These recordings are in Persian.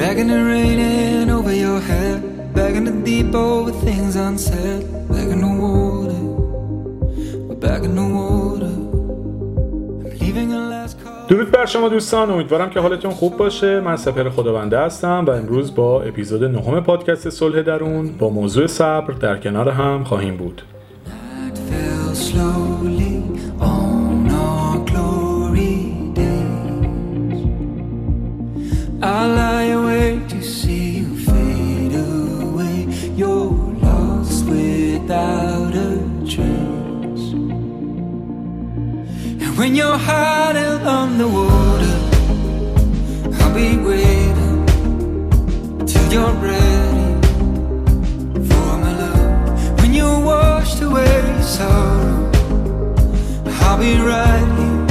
Begging and raining over your head. Begging to deep over things unsaid. Begging the water. We're begging the water. I'm leaving a last call. درود بر شما دوستان امیدوارم که حالتون خوب باشه من سپر خداونده هستم و امروز با اپیزود نهم پادکست صلح درون با موضوع صبر در کنار هم خواهیم بود. I lie awake without a trace. And when you're hiding underwater, I'll be waiting till you're ready for my love. When you're washed away sorrow, I'll be right here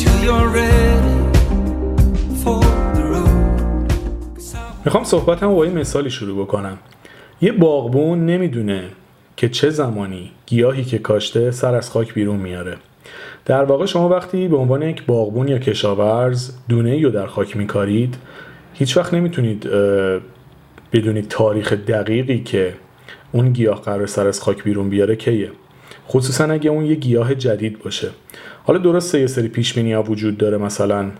till you're ready for the می‌خوام صحبتم با یه مثالی شروع بکنم یه باغبون نمی‌دونه که چه زمانی گیاهی که کاشته سر از خاک بیرون میاره. در واقع شما وقتی به عنوان یک باغبون یا کشاورز دونه ای در خاک میکارید هیچ وقت نمی‌تونید بدونید تاریخ دقیقی که اون گیاه قرار سر از خاک بیرون بیاره کیه. خصوصا اگه اون یه گیاه جدید باشه. حالا درسته یه سری پیش ها وجود داره مثلا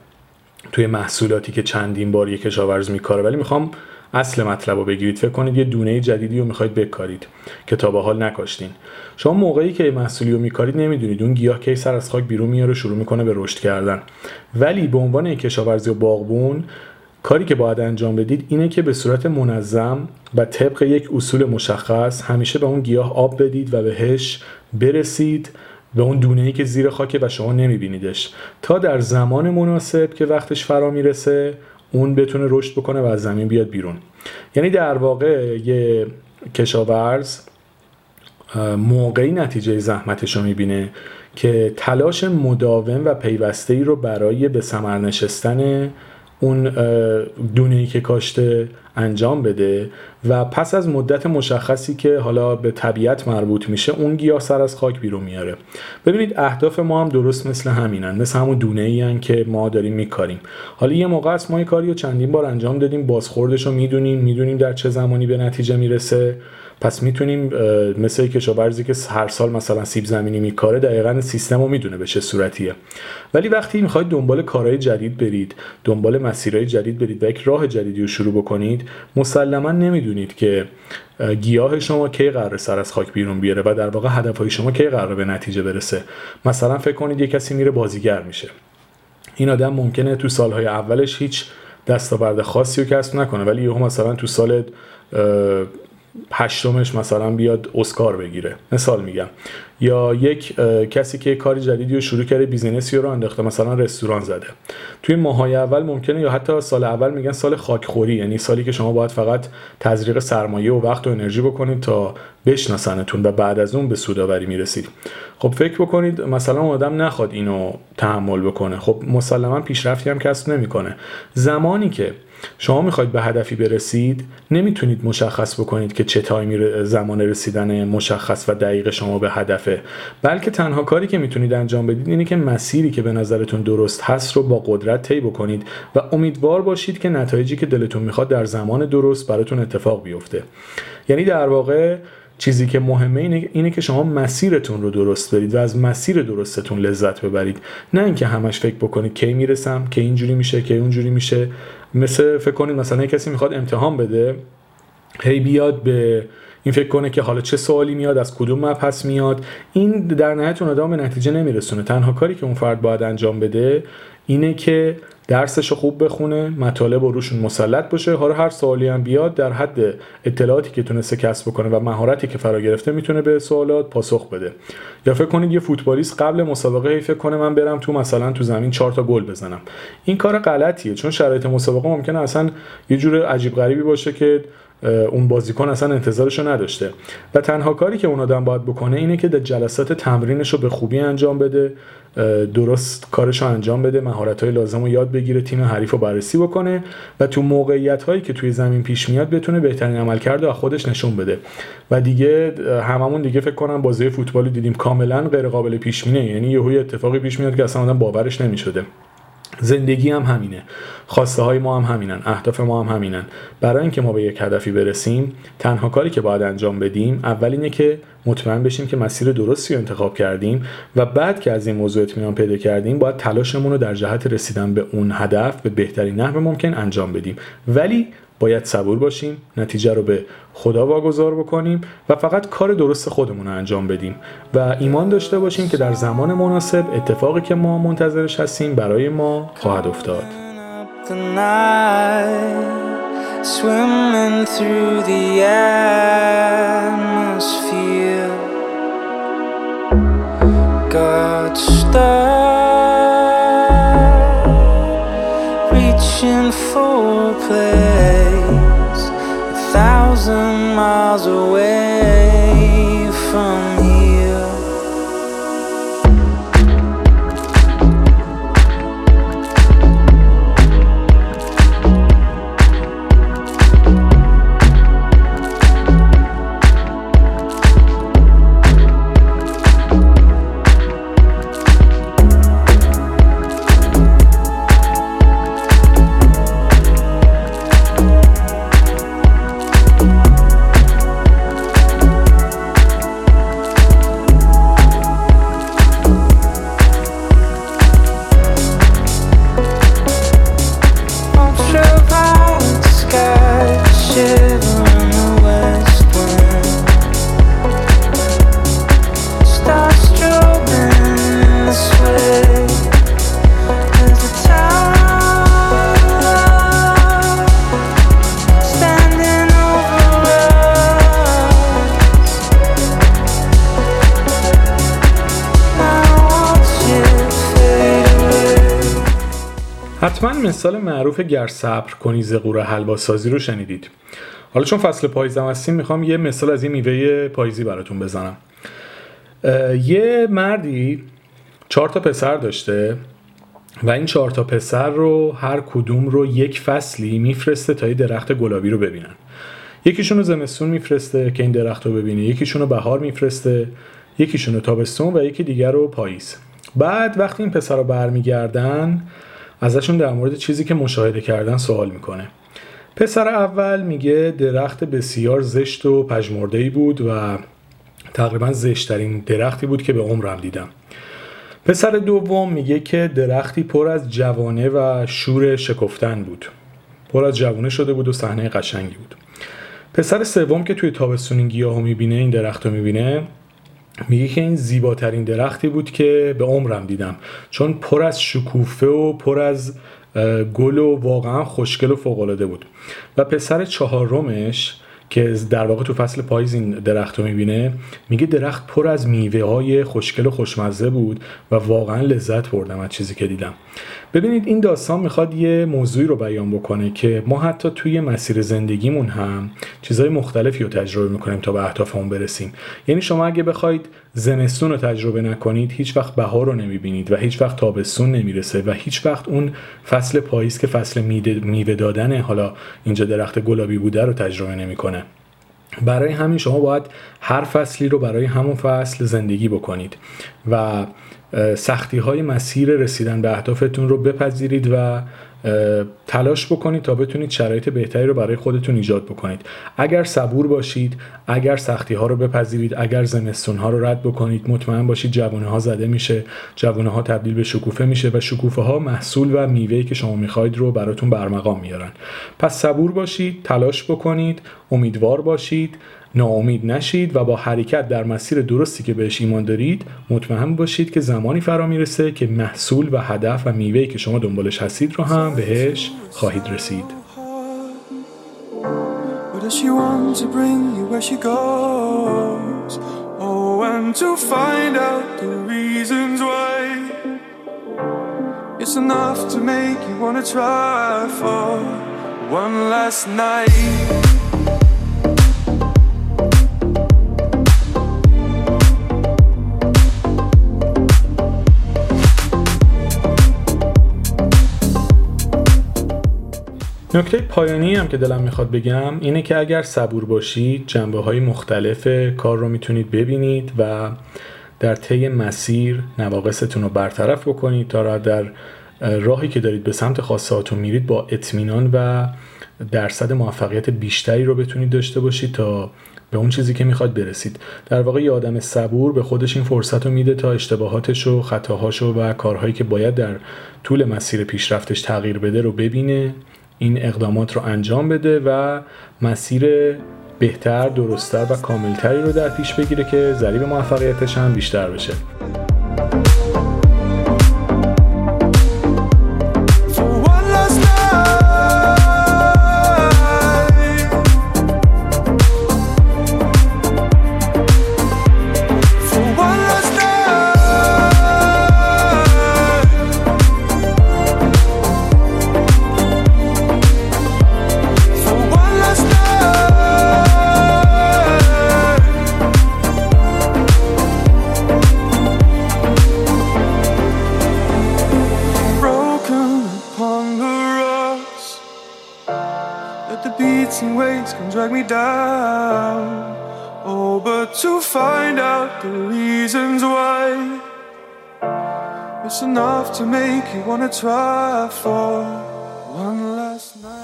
توی محصولاتی که چندین بار یک کشاورز میکاره ولی می‌خوام اصل مطلب رو بگیرید. فکر کنید یه دونه جدیدی رو می‌خواید بکارید که تا به حال نکاشتین. شما موقعی که محصولی رو میکارید نمی‌دونید. اون گیاه کی سر از خاک بیرون میاره شروع می‌کنه به رشد کردن. ولی به عنوان کشاورزی و باغبون کاری که باید انجام بدید اینه که به صورت منظم و طبق یک اصول مشخص همیشه به اون گیاه آب بدید و بهش برسید به اون دونه ای که زیر خاکه و شما نمیبینیدش. تا در زمان مناسب که وقتش فرا می‌رسه اون بتونه رشد بکنه و از زمین بیاد بیرون. یعنی در واقع یه کشاورز موقعی نتیجه زحمتش رو می‌بینه که تلاش مداوم و پیوسته ای رو برای به ثمر نشستن اون دونه که کاشته انجام بده و پس از مدت مشخصی که حالا به طبیعت مربوط میشه اون گیاه سر از خاک بیرون میاره. ببینید اهداف ما هم درست مثل همینن مثل همون دونه ای که ما داریم میکاریم. حالا یه موقع است ما یه کاری رو چندین بار انجام دادیم بازخوردش رو می‌دونیم می‌دونیم در چه زمانی به نتیجه می‌رسه. پس می‌تونیم مثل کشاورزی که هر سال مثلا سیب زمینی میکاره دقیقا سیستم رو می‌دونه به چه صورتیه. ولی وقتی می‌خواید دنبال کارهای جدید برید دنبال مسیرهای جدید برید و یک راه جدیدی رو شروع بکنید مسلما نمی‌دونید که اه، گیاه شما کی قرار سر از خاک بیرون بیاره و در واقع هدفهای شما کی قرار به نتیجه برسه. مثلا فکر کنید یه کسی میره بازیگر میشه. این آدم ممکنه تو سالهای اولش هیچ دستاورد خاصی رو کسب نکنه ولی یهو مثلا تو سال هشتمش مثلا بیاد اسکار بگیره. مثال میگم. یا یک کسی که کاری جدیدی رو شروع کرده بیزینسی رو انداخته مثلا رستوران زده. توی ماهای اول ممکنه یا حتی سال اول میگن سال خاکخوری یعنی سالی که شما باید فقط تزریق سرمایه و وقت و انرژی بکنید تا بشناسنتون و بعد از اون به سوداوری می‌رسید. خب فکر بکنید مثلا آدم نخواد اینو تحمل بکنه. خب مسلما پیشرفتی هم کسب نمی‌کنه. زمانی که شما می‌خواید به هدفی برسید نمی‌تونید مشخص بکنید که چه تایمی زمان رسیدن مشخص و دقیق شما به هدفه. بلکه تنها کاری که می‌تونید انجام بدید اینه که مسیری که به نظرتون درست هست رو با قدرت طی بکنید و امیدوار باشید که نتایجی که دلتون می‌خواد در زمان درست براتون اتفاق بیفته. یعنی در واقع چیزی که مهمه اینه, اینه که شما مسیرتون رو درست برید و از مسیر درستتون لذت ببرید. نه اینکه همش فکر بکنید کی می‌رسم که اینجوری میشه که اونجوری میشه. مثل فکر کنید مثلا کسی می‌خواد امتحان بده هی بیاد به این فکر کنه که حالا چه سوالی میاد از کدوم مبحث میاد. این در نهایت اون آدم به نتیجه نمیرسونه. تنها کاری که اون فرد باید انجام بده اینه که درسش خوب بخونه مطالب رو روشون مسلط باشه. حالا هر سوالی هم بیاد در حد اطلاعاتی که تونسته کسب بکنه و مهارتی که فرا گرفته می‌تونه به سوالات پاسخ بده. یا فکر کنید یه فوتبالیست قبل مسابقه هی فکر کنه من برم تو مثلا تو زمین چهار تا گل بزنم. این کار غلطیه چون شرایط مسابقه ممکنه اصلا یه جور عجیب غریبی باشه که اون بازیکن اصلا انتظارشو نداشته. و تنها کاری که اون آدم باید بکنه اینه که در جلسات تمرینش رو به خوبی انجام بده درست کارش رو انجام بده مهارت های لازم رو یاد بگیره تیم حریف رو بررسی بکنه و تو موقعیت هایی که توی زمین پیش میاد بتونه بهترین عمل کرده و خودش نشون بده. و دیگه هممون دیگه فکر کنم بازی فوتبال دیدیم کاملا غیر قابل پیش بینی یعنی یهو اتفاقی پیش میاد که اصلا آدم باورش نمی‌شده. زندگی هم همینه. خواسته های ما هم همینن. اهداف ما هم همینن. برای اینکه ما به یک هدفی برسیم تنها کاری که باید انجام بدیم اول اینه که مطمئن بشیم که مسیر درستی رو انتخاب کردیم و بعد که از این موضوع اطمینان پیدا کردیم باید تلاشمون رو در جهت رسیدن به اون هدف به بهترین نحو ممکن انجام بدیم. ولی باید صبور باشیم نتیجه رو به خدا واگذار بکنیم و فقط کار درست خودمون رو انجام بدیم و ایمان داشته باشیم که در زمان مناسب اتفاقی که ما منتظرش هستیم برای ما خواهد افتاد. Thousand miles away حتما مثال معروف گر صبر کنی زقور حلوا سازی رو شنیدید. حالا چون فصل پاییزم هستیم می‌خوام یه مثال از این میوه پاییزی براتون بزنم. یه مردی چهار تا پسر داشته و این چهار تا پسر رو هر کدوم رو یک فصلی میفرسته تا یه درخت گلابی رو ببینن. یکیشون رو زمستون میفرسته که این درخت رو ببینه یکیشون رو بهار میفرسته یکیشون رو تابستون و یکی دیگر رو پاییز. بعد وقتی این پسر رو برمیگردن ازشون در مورد چیزی که مشاهده کردن سوال می‌کنه. پسر اول میگه درخت بسیار زشت و پژمرده‌ای بود و تقریبا زشتترین درختی بود که به عمرم دیدم. پسر دوم میگه که درختی پر از جوانه و شور شکفتن بود. پر از جوانه شده بود و صحنه قشنگی بود. پسر سوم که توی تابستون این گیاهو می‌بینه این درخت رو می‌بینه میگه که این زیباترین درختی بود که به عمرم دیدم. چون پر از شکوفه و پر از گل و واقعا خوشگل و فوقالعاده بود. و پسر چهارمش که در واقع تو فصل پاییز این درخت رو می‌بینه میگه درخت پر از میوه های خوشگل و خوشمزه بود و واقعا لذت بردم از چیزی که دیدم. ببینید این داستان می‌خواد یه موضوعی رو بیان بکنه که ما حتی توی مسیر زندگیمون هم چیزهای مختلفی رو تجربه می‌کنیم تا به اهدافمون برسیم. یعنی شما اگه بخواید زمستون رو تجربه نکنید هیچ وقت بهار رو نمی‌بینید و هیچ وقت تابستون نمی‌رسه و هیچ وقت اون فصل پاییز که فصل میوه دادن حالا اینجا درخت گلابی بوده رو تجربه نمی‌کنه. برای همین شما باید هر فصلی رو برای همون فصل زندگی بکنید و سختی های مسیر رسیدن به اهدافتون رو بپذیرید و تلاش بکنید تا بتونید شرایط بهتری رو برای خودتون ایجاد بکنید. اگر صبور باشید اگر سختی ها رو بپذیرید اگر زمستون ها رو رد بکنید مطمئن باشید جوانه ها زده میشه جوانه ها تبدیل به شکوفه میشه و شکوفه ها محصول و میوهی که شما می‌خواید رو براتون برمقام میارن. پس صبور باشید تلاش بکنید امیدوار باشید. ناامید نشید و با حرکت در مسیر درستی که بهش ایمان دارید مطمئن باشید که زمانی فرا می‌رسه که محصول و هدف و میوهی که شما دنبالش هستید رو هم بهش خواهید رسید. One last night. نکته پایانی هم که دلم می‌خواد بگم اینه که اگر صبور باشید جنبه های مختلف کار رو می‌تونید ببینید و در طی مسیر نواقصتون رو برطرف بکنید تا در راهی که دارید به سمت خواستهاتون میرید با اطمینان و درصد موفقیت بیشتری رو بتونید داشته باشید تا به اون چیزی که می‌خواد برسید. در واقع یه آدم صبور به خودش این فرصت رو میده تا اشتباهاتش و خطاهاش و کارهایی که باید در طول مسیر پیشرفتش تغییر بده رو ببینه. این اقدامات رو انجام بده و مسیر بهتر، درستتر و کاملتری رو در پیش بگیره که ضریب موفقیتش هم بیشتر بشه.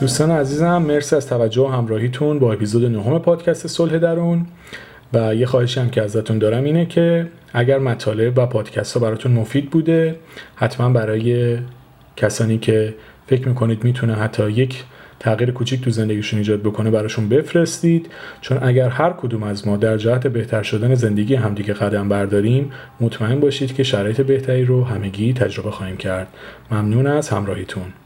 دوستان عزیزم مرسی از توجه و همراهیتون با اپیزود نهم پادکست صلح درون. و یه خواهشی هم که ازتون دارم اینه که اگر مطالب و پادکست ها براتون مفید بوده حتما برای کسانی که فکر می‌کنید می‌تونه حتی یک تغییر کوچیک تو زندگیشون ایجاد بکنه براشون بفرستید. چون اگر هر کدوم از ما در جهت بهتر شدن زندگی همدیگه قدم برداریم مطمئن باشید که شرایط بهتری رو همگی تجربه خواهیم کرد. ممنون از همراهیتون.